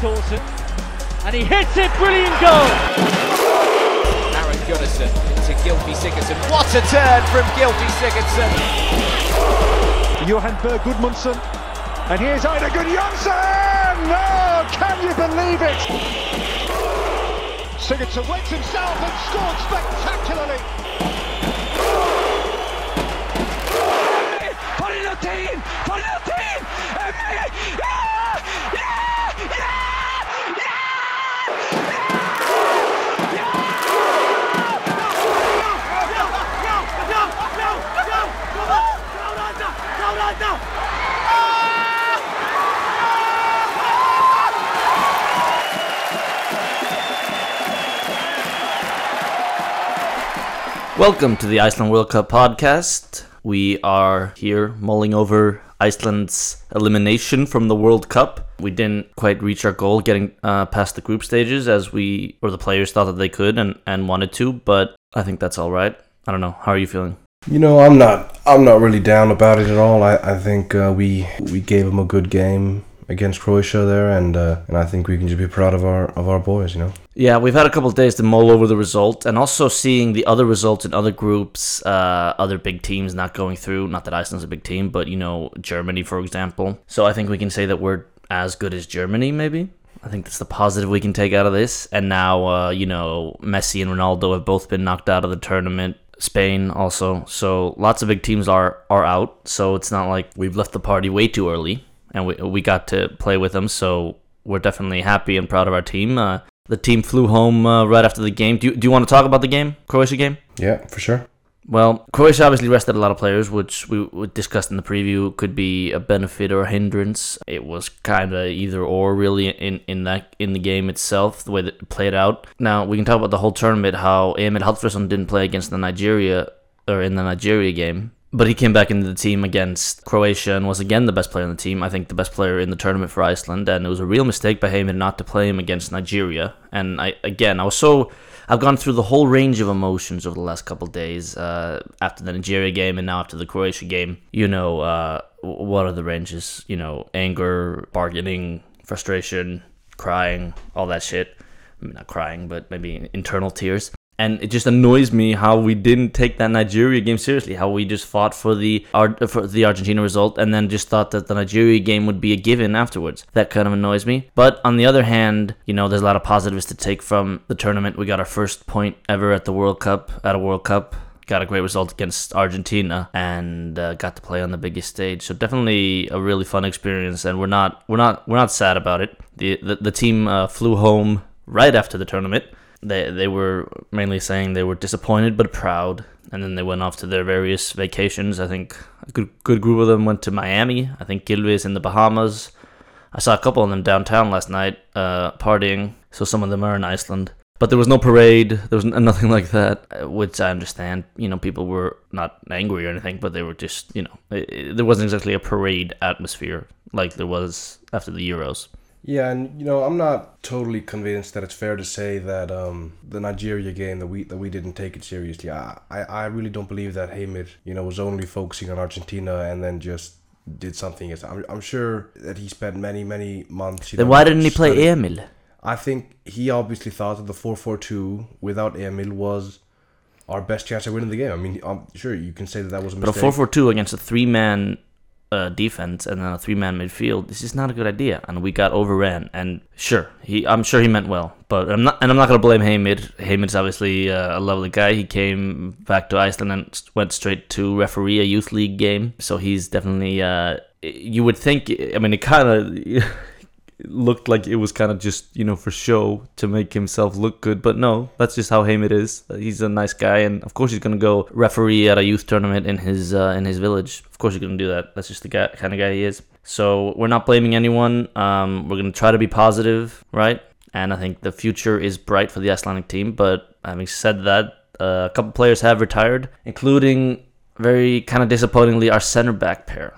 Dawson. And he hits it, brilliant goal! Aaron Gunnarsson to Gylfi Sigurdsson. What a turn from Gylfi Sigurdsson! Johan Berg Gudmundsson. And here's Eidur Gudjohnsen! No, can you believe it? Sigurdsson wakes himself and scored spectacularly. For en latin! For en latin! Welcome to the Iceland World Cup podcast. We are here mulling over Iceland's elimination from the World Cup. We didn't quite reach our goal getting uh, past the group stages as we or the players thought that they could and, and wanted to, but I think that's all right. I don't know. How are you feeling? You know, I'm not. I'm not really down about it at all. I, I think uh, we we gave them a good game against Croatia there, and uh, and I think we can just be proud of our of our boys. You know. Yeah, we've had a couple days to mull over the result and also seeing the other results in other groups, uh, other big teams not going through. Not that Iceland's a big team, but you know, Germany, for example. So I think we can say that we're as good as Germany, maybe. I think that's the positive we can take out of this. And now, uh, you know, Messi and Ronaldo have both been knocked out of the tournament. Spain also. So lots of big teams are are out. So it's not like we've left the party way too early, and we we got to play with them. So we're definitely happy and proud of our team. Uh, the team flew home uh, right after the game. Do you, do you want to talk about the game, Croatia game? Yeah, for sure. Well, Croatia obviously rested a lot of players, which we discussed in the preview could be a benefit or a hindrance. It was kind of either or really in, in that in the game itself, the way that it played out. Now we can talk about the whole tournament, how Emil Hallfredsson didn't play against the Nigeria or in the Nigeria game, but he came back into the team against Croatia and was again the best player on the team. I think the best player in the tournament for Iceland, and it was a real mistake by him not to play him against Nigeria. And I again, I was so I've gone through the whole range of emotions over the last couple of days uh, after the Nigeria game and now after the Croatia game. You know, uh, what are the ranges? You know, anger, bargaining, frustration, crying, all that shit. I mean, not crying, but maybe internal tears. And it just annoys me how we didn't take that Nigeria game seriously. How we just fought for the for the Argentina result, and then just thought that the Nigeria game would be a given afterwards. That kind of annoys me. But on the other hand, you know, there's a lot of positives to take from the tournament. We got our first point ever at the World Cup, at a World Cup got a great result against Argentina and uh, got to play on the biggest stage. So definitely a really fun experience, and we're not we're not we're not sad about it. The the, the team uh, flew home right after the tournament. They they were mainly saying they were disappointed but proud, and then they went off to their various vacations. I think a good good group of them went to Miami. I think Gylfi is in the Bahamas. I saw a couple of them downtown last night uh, partying. So some of them are in Iceland. But there was no parade. There was nothing like that, which I understand. You know, people were not angry or anything, but they were just, you know, it, it, there wasn't exactly a parade atmosphere like there was after the Euros. Yeah, and you know, I'm not totally convinced that it's fair to say that um, the Nigeria game that we that we didn't take it seriously. I, I, I really don't believe that Heimir, you know, was only focusing on Argentina and then just did something. I'm, I'm sure that he spent many many months. then why didn't he play Emil? I think he obviously thought that the 4-4-2 without Emil was our best chance of winning the game. I mean, I'm sure you can say that that was a mistake. But a 4-4-2 against a three-man uh, defense and then a three-man midfield, this is not a good idea. And we got overran. And sure, he, I'm sure he meant well, but I'm not, and I'm not gonna blame Heimir. Heimir's obviously uh, a lovely guy. He came back to Iceland and went straight to referee a youth league game, so he's definitely. Uh, you would think. I mean, it kind of. looked like it was kind of just you know for show to make himself look good but no that's just how Heimir is. He's a nice guy and of course he's gonna go referee at a youth tournament in his uh, in his village. Of course he's gonna do that. That's just the guy, kind of guy he is. So we're not blaming anyone. Um, we're gonna try to be positive right? And I think the future is bright for the Icelandic team but having said that uh, a couple players have retired including very kind of disappointingly our center back pair.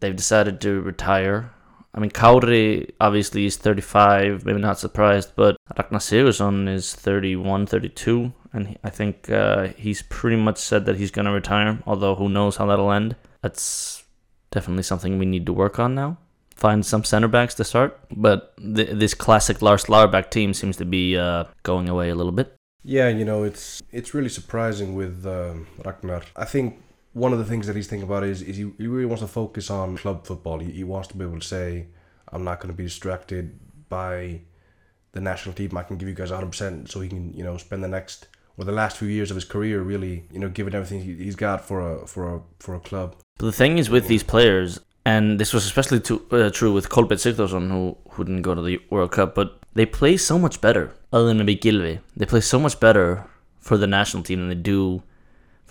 They've decided to retire I mean, Kári obviously is 35, maybe not surprised, but Ragnar Sigurdsson is 31, 32, and I think uh, he's pretty much said that he's going to retire, although who knows how that'll end. That's definitely something we need to work on now. find some center backs to start. But th- this classic Lars Lagerbäck team seems to be uh, going away a little bit. Yeah, you know, it's it's really surprising with um, Ragnar. I think one of the things that he's thinking about is, is he, he really wants to focus on club football. He, he wants to be able to say, I'm not going to be distracted by the national team. I can give you guys 100% so he can, you know, spend the next or the last few years of his career really, you know, giving everything he- he's got for a for a for a club. But the thing is with these players, and this was especially to, uh, true with Kolbeinn Sigthorsson, who, who didn't go to the World Cup, but they play so much better, other than maybe Gylfi. They play so much better for the national team than they do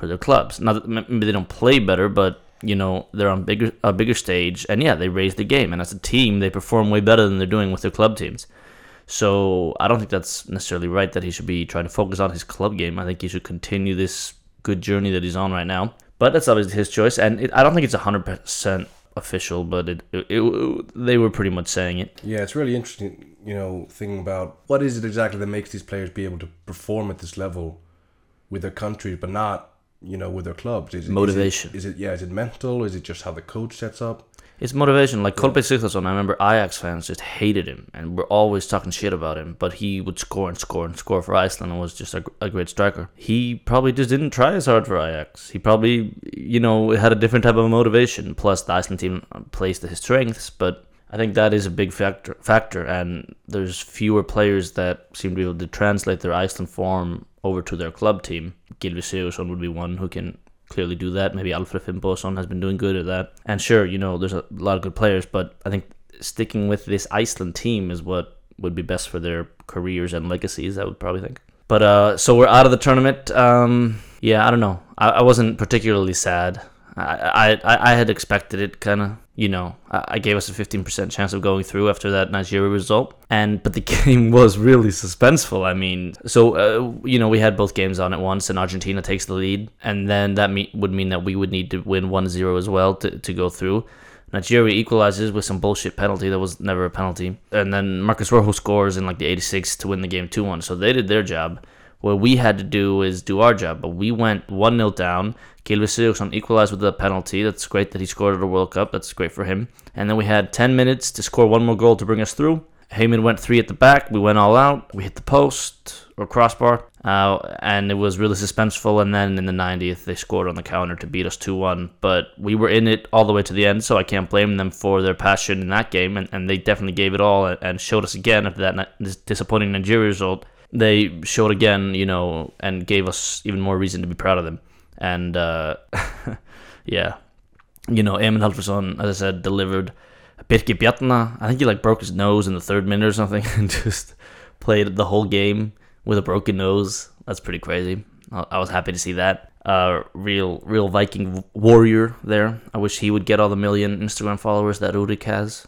for their clubs. Not maybe they don't play better, but you know they're on bigger a bigger stage, and yeah, they raise the game, and as a team, they perform way better than they're doing with their club teams. So I don't think that's necessarily right that he should be trying to focus on his club game. I think he should continue this good journey that he's on right now. But that's obviously his choice, and it, I don't think it's hundred percent official, but it, it, it they were pretty much saying it. Yeah, it's really interesting, you know, thinking about what is it exactly that makes these players be able to perform at this level with their countries, but not, you know, with their clubs. Is it, Motivation. Is it, is it yeah? Is it mental? Is it just how the coach sets up? It's motivation. Like Kolbeinn Sigthorsson, I remember Ajax fans just hated him and were always talking shit about him. But he would score and score and score for Iceland and was just a, a great striker. He probably just didn't try as hard for Ajax. He probably, you know, had a different type of motivation. Plus, the Iceland team plays to his strengths. But I think that is a big factor. Factor, and there's fewer players that seem to be able to translate their Iceland form over to their club team. Gylfi Sigurðsson would be one who can clearly do that. Maybe Alfred Finnbogason has been doing good at that. And sure, you know, there's a lot of good players, but I think sticking with this Iceland team is what would be best for their careers and legacies, I would probably think. But uh, so we're out of the tournament. Um, yeah, I don't know. I, I wasn't particularly sad. I I, I had expected it, kind of. You know, I, gave us a fifteen percent chance of going through after that Nigeria result, and but the game was really suspenseful. I mean, so uh, you know we had both games on at once, and Argentina takes the lead, and then that me- would mean that we would need to win 1-0 as well to to go through. Nigeria equalizes with some bullshit penalty that was never a penalty, and then Marcus Rojo scores in like the 86 to win the game 2-1. So they did their job. What we had to do is do our job, but we went 1 0 down. Gylfi Sigurðsson equalized with a penalty. That's great that he scored at a World Cup. That's great for him. And then we had 10 minutes to score one more goal to bring us through. Heimir went three at the back. We went all out. We hit the post or crossbar, uh, and it was really suspenseful. And then in the 90th, they scored on the counter to beat us 2 1. But we were in it all the way to the end, so I can't blame them for their passion in that game. And, and they definitely gave it all and showed us again after that disappointing Nigeria result. They showed again, you know, and gave us even more reason to be proud of them. And uh, yeah, you know, Emil Hallfredsson, as I said, delivered. Birkir Bjarna, I think he like broke his nose in the third minute or something, and just played the whole game with a broken nose. That's pretty crazy. I was happy to see that. Uh, real, real Viking warrior there. I wish he would get all the million Instagram followers that Rúrik has,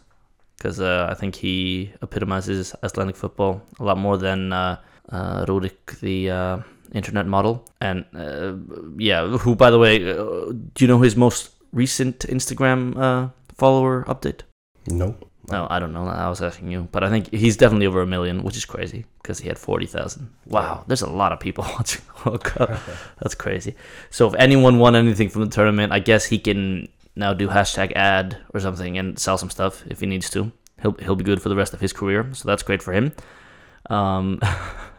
because uh, I think he epitomizes Icelandic football a lot more than uh, uh, Rúrik, the uh, internet model. And uh, yeah, who, by the way, uh, do you know his most recent Instagram uh, follower update? No. No, I don't know. I was asking you, but I think he's definitely over a million, which is crazy because he had forty thousand. Wow, there's a lot of people watching the World Cup. That's crazy. So if anyone won anything from the tournament, I guess he can now do hashtag ad or something and sell some stuff if he needs to. He'll he'll be good for the rest of his career, so that's great for him. Um,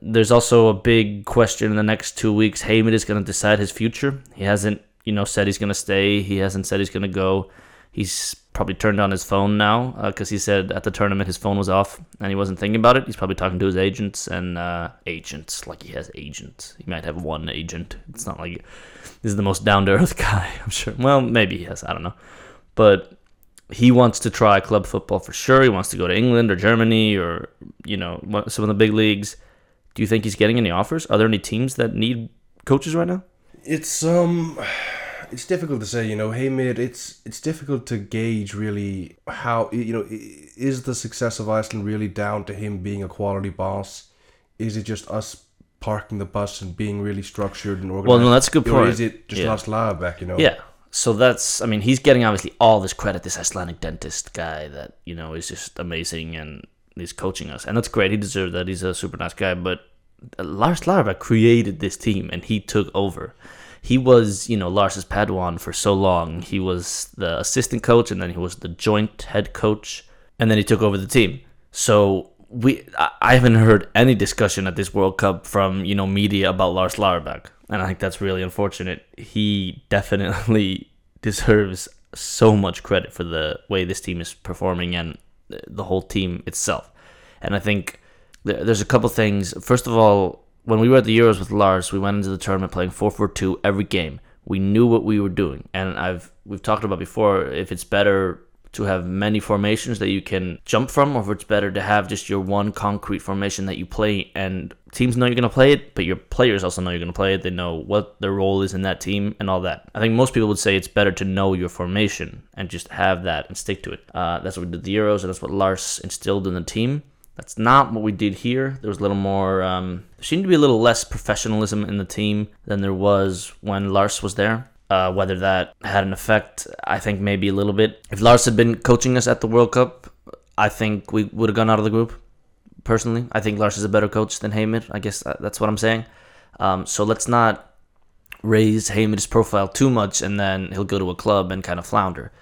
there's also a big question in the next two weeks. Heimir is going to decide his future. He hasn't, you know, said he's going to stay. He hasn't said he's going to go. He's probably turned on his phone now because he said at the tournament his phone was off and he wasn't thinking about it. He's probably talking to his agents and uh, agents, like he has agents. He might have one agent. It's not like this is the most down to earth guy. I'm sure. Well, maybe he has. I don't know, but he wants to try club football for sure. He wants to go to England or Germany or you know some of the big leagues. Do you think he's getting any offers? Are there any teams that need coaches right now? It's um, it's difficult to say. You know, hey mate, it's it's difficult to gauge really how you know is the success of Iceland really down to him being a quality boss? Is it just us parking the bus and being really structured and organized? Well, no, that's a good point. Or is it just Yeah. Lars Lagerbäck, You know. Yeah. So that's, I mean, he's getting obviously all this credit, this Icelandic dentist guy that, you know, is just amazing and he's coaching us. And that's great. He deserves that. He's a super nice guy. But Lars Lagerbäck created this team and he took over. he was, you know, Lars's Padawan for so long. He was the assistant coach, and then he was the joint head coach, and then he took over the team. So we, I haven't heard any discussion at this World Cup from you know media about Lars Lagerbäck, and I think that's really unfortunate. He definitely deserves so much credit for the way this team is performing and the whole team itself. And I think there's a couple things. First of all, when we were at the Euros with Lars, we went into the tournament playing 4-4-2 every game. We knew what we were doing, and I've we've talked about before if it's better to have many formations that you can jump from, or if it's better to have just your one concrete formation that you play. And teams know you're going to play it, but your players also know you're going to play it. They know what their role is in that team and all that. I think most people would say it's better to know your formation and just have that and stick to it. Uh, that's what we did the Euros, and that's what Lars instilled in the team. That's not what we did here. There was a little more, um, there seemed to be a little less professionalism in the team than there was when Lars was there. Uh, whether that had an effect, I think maybe a little bit. If Lars had been coaching us at the World Cup, I think we would have gone out of the group. Personally, I think Lars is a better coach than Heimir. I guess that's what I'm saying. Um, so let's not raise Heimir's profile too much, and then he'll go to a club and kind of flounder.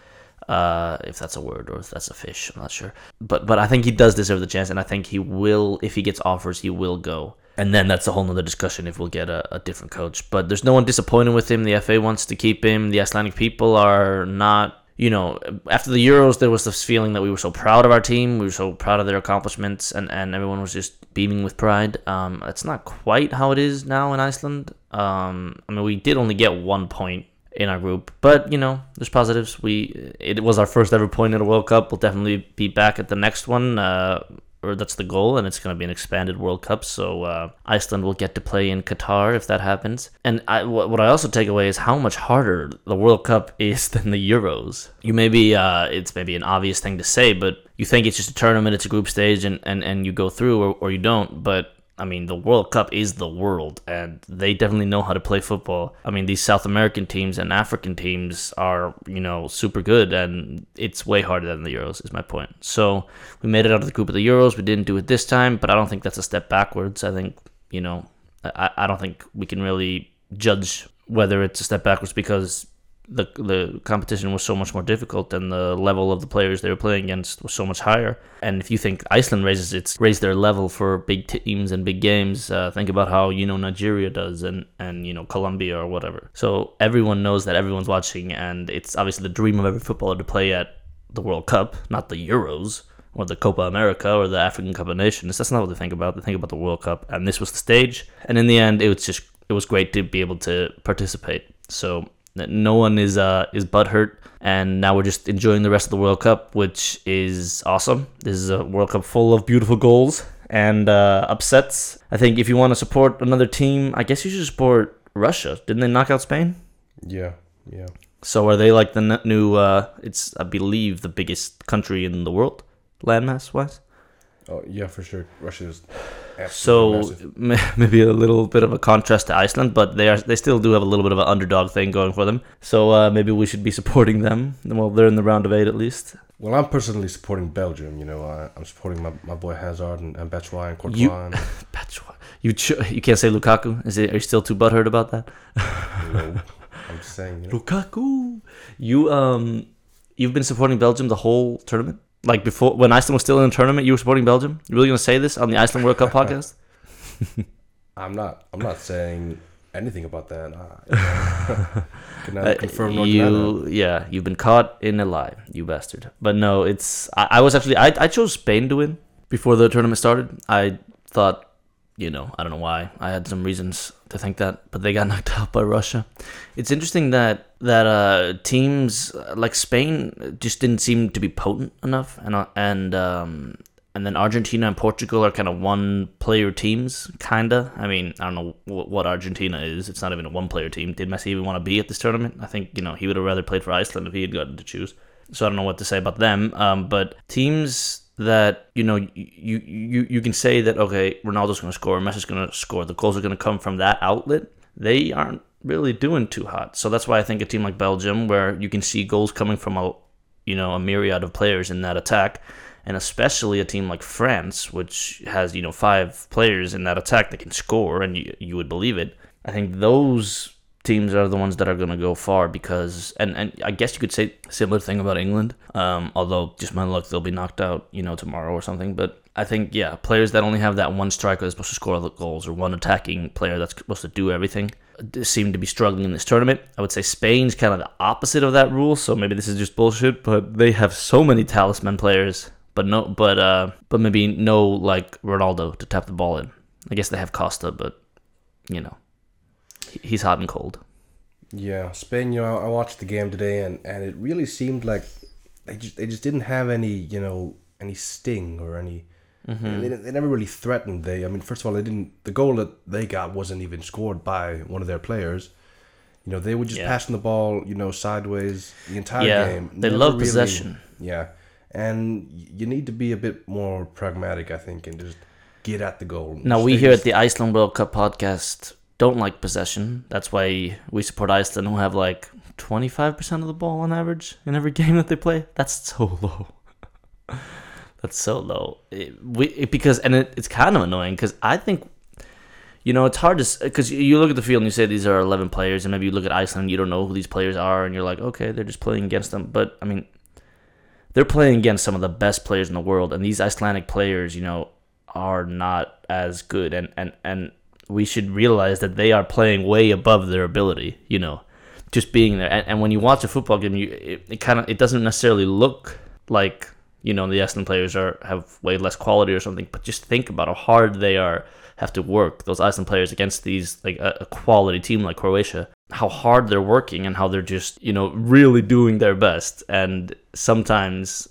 Uh, if that's a word or if that's a fish, I'm not sure. But but I think he does deserve the chance, and I think he will. If he gets offers, he will go and then that's a whole nother discussion if we'll get a, a, different coach. But there's no one disappointed with him. The FA wants to keep him. The Icelandic people are not, you know, after the Euros, there was this feeling that we were so proud of our team. We were so proud of their accomplishments, and, and everyone was just beaming with pride. Um, that's not quite how it is now in Iceland. Um, I mean, we did only get one point in our group, but you know, there's positives. We it was our first ever point in a World Cup. We'll definitely be back at the next one. Uh, or that's the goal, and it's going to be an expanded World Cup. So uh, Iceland will get to play in Qatar if that happens. And I, what I also take away is how much harder the World Cup is than the Euros. You maybe uh, it's maybe an obvious thing to say, but you think it's just a tournament, it's a group stage, and, and, and you go through or, or you don't. But I mean, the World Cup is the world, and they definitely know how to play football. I mean, these South American teams and African teams are, you know, super good, and it's way harder than the Euros, is my point. So we made it out of the group of the Euros. We didn't do it this time, but I don't think that's a step backwards. I think, you know, I, I don't think we can really judge whether it's a step backwards because the the competition was so much more difficult and the level of the players they were playing against was so much higher. And if you think Iceland raises its raised their level for big teams and big games, uh, think about how you know Nigeria does and and you know Colombia or whatever. So everyone knows that everyone's watching, and it's obviously the dream of every footballer to play at the World Cup, not the Euros or the Copa America or the African Cup of Nations. That's not what they think about. They think about the World Cup, and this was the stage. And in the end, it was just it was great to be able to participate. So no one is uh is butthurt, and now we're just enjoying the rest of the World Cup, which is awesome. This is a World Cup full of beautiful goals and uh, upsets. I think if you want to support another team, I guess you should support Russia. Didn't they knock out Spain? Yeah, yeah. So are they like the new? Uh, it's I believe the biggest country in the world, landmass wise. Oh yeah, for sure. Russia is so maybe a little bit of a contrast to Iceland, but they are they still do have a little bit of an underdog thing going for them. So uh, maybe we should be supporting them. Well, they're in the round of eight at least. Well, I'm personally supporting Belgium. You know, I, am supporting my, my boy Hazard and, and Batshuayi and Courtois. You, and... you ch- you can't say Lukaku. Is it? Are you still too butthurt about that? no, I'm just saying. You know. Lukaku. You um, you've been supporting Belgium the whole tournament like before when Iceland was still in the tournament, you were supporting Belgium. You really gonna say this on the Iceland World Cup podcast? I'm not. I'm not saying anything about that. Uh, can I confirm you, yeah, you've been caught in a lie, you bastard. But no, it's. I, I was actually. I, I chose Spain to win before the tournament started. I thought you know, I don't know why. I had some reasons to think that, but they got knocked out by Russia. It's interesting that that uh, teams like Spain just didn't seem to be potent enough, and uh, and um, and then Argentina and Portugal are kind of one player teams, kinda. I mean, I don't know what, what Argentina is. It's not even a one player team. Did Messi even want to be at this tournament? I think you know he would have rather played for Iceland if he had gotten to choose. So I don't know what to say about them. Um, but teams that you know you you you can say that okay Ronaldo's going to score, Messi's going to score, the goals are going to come from that outlet. They aren't really doing too hot, so that's why I think a team like Belgium, where you can see goals coming from a you know a myriad of players in that attack, and especially a team like France, which has you know five players in that attack that can score, and you you would believe it. I think those teams are the ones that are going to go far because, and, and I guess you could say similar thing about England. Um, although just my luck, they'll be knocked out, you know, tomorrow or something. But I think yeah, players that only have that one striker that's supposed to score the goals or one attacking player that's supposed to do everything seem to be struggling in this tournament. I would say Spain's kind of the opposite of that rule, so maybe this is just bullshit. But they have so many talisman players, but no, but uh, but maybe no like Ronaldo to tap the ball in. I guess they have Costa, but you know, he's hot and cold. Yeah, Spain. You know, I watched the game today, and, and it really seemed like they just they just didn't have any you know any sting or any. Mm-hmm. They, they never really threatened. They, I mean, first of all, they didn't. The goal that they got wasn't even scored by one of their players. You know, they were just Yeah. passing the ball, you know, sideways the entire Yeah, game. they Never love really- possession. Yeah, and you need to be a bit more pragmatic, I think, and just get at the goal. Now we here at the Iceland World Cup podcast don't like possession. That's why we support Iceland, who have like twenty five percent of the ball on average in every game that they play. That's so low. That's so low. It, we it, because and it, it's kind of annoying because I think. You know, it's hard to because you look at the field and you say these are eleven players, and maybe you look at Iceland, and you don't know who these players are, and you're like, okay, they're just playing against them. But I mean, they're playing against some of the best players in the world, and these Icelandic players, you know, are not as good, and and and we should realize that they are playing way above their ability. You know, just being there, and, and when you watch a football game, you it, it kind of it doesn't necessarily look like you know the Iceland players are have way less quality or something, but just think about how hard they are have to work those Iceland players against these like a, a quality team like Croatia how hard they're working and how they're just you know really doing their best and sometimes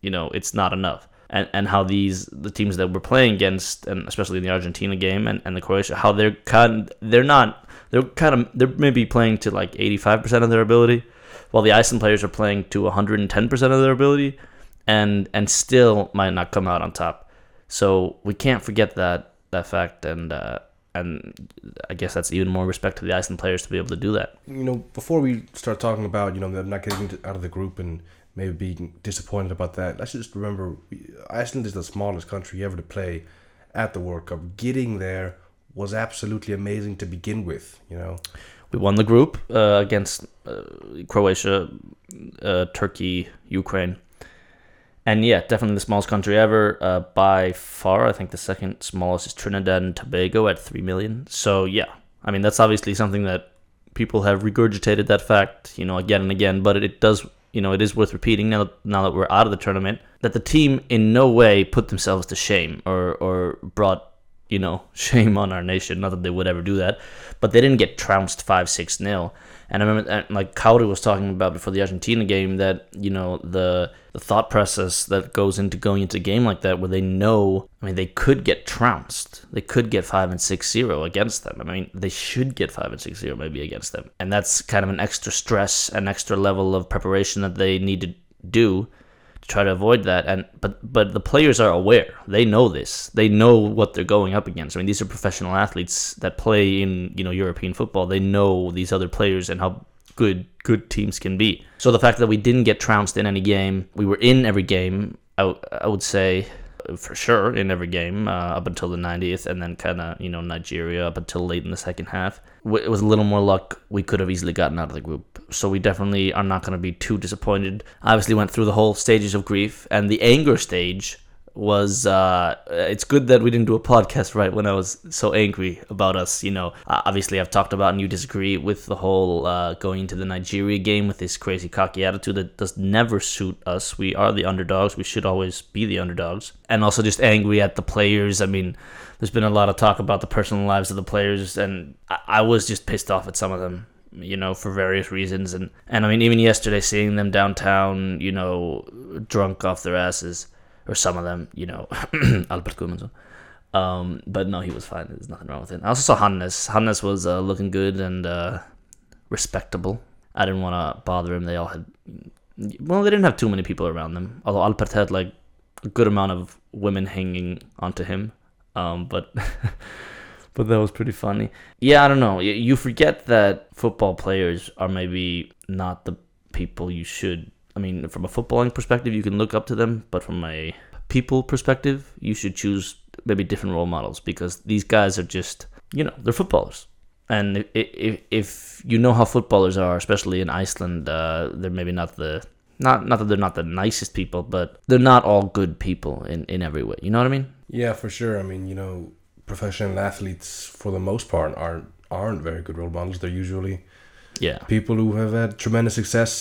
you know it's not enough and and how these the teams that we're playing against and especially in the Argentina game and, and the Croatia how they're kind they're not they're kind of they're maybe playing to like 85% of their ability while the Iceland players are playing to 110% of their ability and and still might not come out on top so we can't forget that that fact and uh and I guess that's even more respect to the Iceland players to be able to do that. you know, before we start talking about, you know, them not getting out of the group and maybe being disappointed about that, let's just remember Iceland is the smallest country ever to play at the World Cup. Getting there was absolutely amazing to begin with, you know. We won the group uh, against uh, Croatia, uh, Turkey, Ukraine. And yeah, definitely the smallest country ever. Uh, by far, I think the second smallest is Trinidad and Tobago at 3 million. So yeah, I mean, that's obviously something that people have regurgitated that fact, you know, again and again. But it, it does, you know, it is worth repeating now, now that we're out of the tournament that the team in no way put themselves to shame or, or brought you know, shame on our nation. Not that they would ever do that, but they didn't get trounced five six nil. And I remember, like Kári was talking about before the Argentina game, that you know the the thought process that goes into going into a game like that, where they know, I mean, they could get trounced, they could get five and six zero against them. I mean, they should get five and six zero maybe against them, and that's kind of an extra stress, an extra level of preparation that they need to do to try to avoid that. And but but the players are aware. They know this. They know what they're going up against. I mean these are professional athletes that play in you know european football. They know these other players and how good good teams can be. So the fact that we didn't get trounced in any game we were in every game i, w- I would say for sure in every game uh, up until the 90th and then kind of you know nigeria up until late in the second half. It was a little more luck we could have easily gotten out of the group. So we definitely are not going to be too disappointed. Obviously went through the whole stages of grief and the anger stage was uh it's good that we didn't do a podcast right when i was so angry about us you know. Uh, obviously i've talked about and you disagree with the whole uh going into the nigeria game with this crazy cocky attitude that does never suit us. We are the underdogs. We should always be the underdogs. And also just angry at the players. I mean there's been a lot of talk about the personal lives of the players and i, I was just pissed off at some of them you know, for various reasons. And, and I mean, even yesterday, seeing them downtown, you know, drunk off their asses, or some of them, you know, Albert Gudmundsson. Um, but no, he was fine. There's nothing wrong with it. I also saw Hannes. Hannes was uh, looking good and uh, respectable. I didn't want to bother him. They all had, well, they didn't have too many people around them. Although Albert had like a good amount of women hanging onto him. Um, but but that was pretty funny. Yeah, I don't know. You forget that football players are maybe not the people you should. I mean, from a footballing perspective, you can look up to them, but from a people perspective, you should choose maybe different role models because these guys are just, you know, they're footballers. and if, if you know how footballers are, especially in Iceland, uh, they're maybe not the not not that they're not the nicest people, but they're not all good people in in every way. You know what I mean? Yeah, for sure. I mean, you know, professional athletes for the most part aren't aren't very good role models. They're usually Yeah. people who have had tremendous success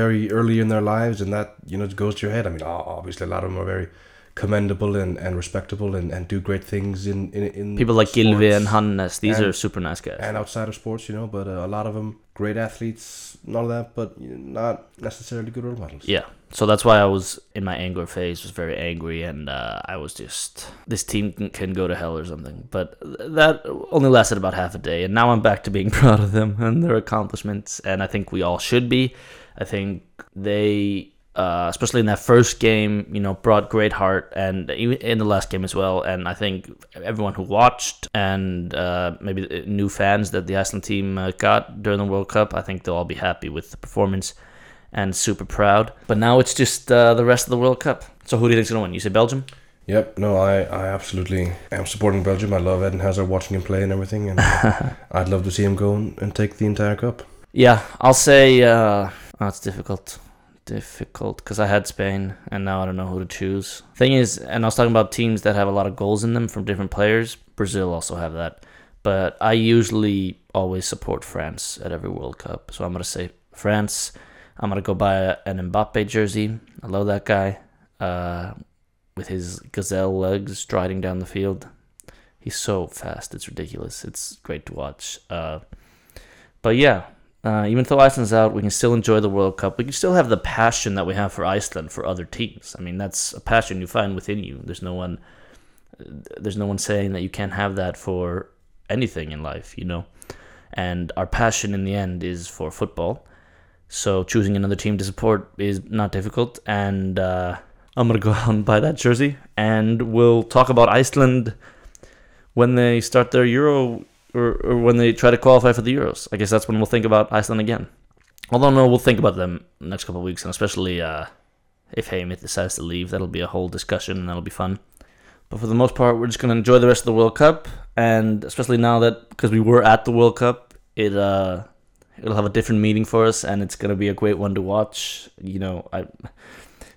very early in their lives, and that you know goes to your head. I mean, obviously, a lot of them are very commendable and, and respectable and, and do great things in in, in People like sports and Hannes, these and- are super nice guys. and outside of sports, you know. But uh, a lot of them great athletes, none of that, but not necessarily good role models. Yeah. So that's why I was in my anger phase, was very angry, and uh, I was just this team can, go to hell or something. But that only lasted about half a day, and now I'm back to being proud of them and their accomplishments, and I think we all should be. I think they, uh, especially in that first game, you know, brought great heart, and even in the last game as well. And I think everyone who watched and uh, maybe new fans that the Iceland team uh, got during the World Cup, I think they'll all be happy with the performance and super proud. But now it's just uh, the rest of the World Cup. So who do you think's gonna win? You say Belgium? Yep, no, I, I absolutely am supporting Belgium. I love Eden Hazard watching him play and everything, and I'd love to see him go and, take the entire cup. Yeah, I'll say. Uh, oh, it's difficult, difficult because I had Spain and now I don't know who to choose. Thing is, and I was talking about teams that have a lot of goals in them from different players. Brazil also have that, but I usually always support France at every World Cup. So I'm gonna say France. I'm gonna go buy a- an Mbappe jersey. I love that guy. Uh, with his gazelle legs striding down the field. He's so fast, it's ridiculous. It's great to watch. Uh, but yeah, uh, even though Iceland's out, we can still enjoy the World Cup. We can still have the passion that we have for Iceland for other teams. I mean, that's a passion you find within you. There's no one, there's no one saying that you can't have that for anything in life, you know. And our passion in the end is for football. So choosing another team to support is not difficult, and uh, I'm gonna go out and buy that jersey. And we'll talk about Iceland when they start their Euro or, or when they try to qualify for the Euros. I guess that's when we'll think about Iceland again. Although no, we'll think about them next couple of weeks, and especially uh, if Heimir decides to leave, that'll be a whole discussion, and that'll be fun. But for the most part, we're just gonna enjoy the rest of the World Cup, and especially now that because we were at the World Cup, it uh, it'll have a different meaning for us, and it's gonna be a great one to watch. You know, I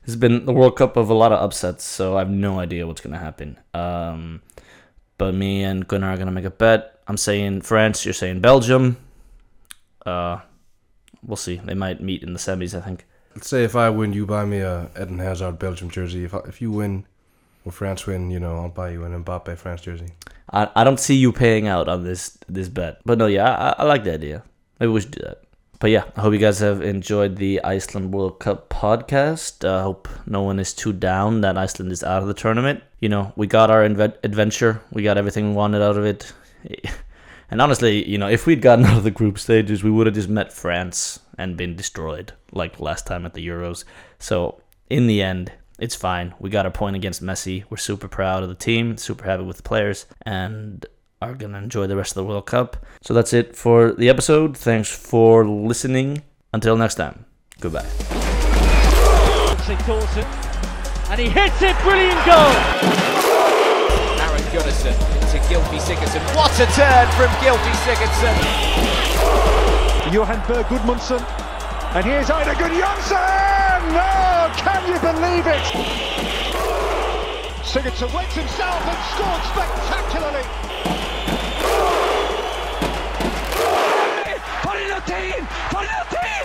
has been the World Cup of a lot of upsets, so I have no idea what's gonna happen. Um, but me and Gunnar are gonna make a bet. I'm saying France. You're saying Belgium. Uh, we'll see. They might meet in the semis. I think. Let's say if I win, you buy me a Eden Hazard Belgium jersey. If I, if you win, or France win, you know, I'll buy you an Mbappe France jersey. I, I don't see you paying out on this this bet. But no, yeah, I, I like the idea. Maybe we should do that. But yeah, I hope you guys have enjoyed the Iceland World Cup podcast. I hope no one is too down that Iceland is out of the tournament. You know, we got our inve- adventure. We got everything we wanted out of it. And honestly, you know, if we'd gotten out of the group stages, we would have just met France and been destroyed like last time at the Euros. So in the end, it's fine. We got a point against Messi. We're super proud of the team, super happy with the players, and are gonna enjoy the rest of the World Cup. So that's it for the episode. Thanks for listening. Until next time, goodbye. St and he hits it, brilliant goal! Aaron Gunnarsson to Gylfi Sigurdsson. What a turn from Gylfi Sigurdsson! Johan Berg Gudmundsson. And here's Eidur Gudjohnsen! No, can you believe it? Sigurdsson wakes himself and scored spectacularly. latin! For latin!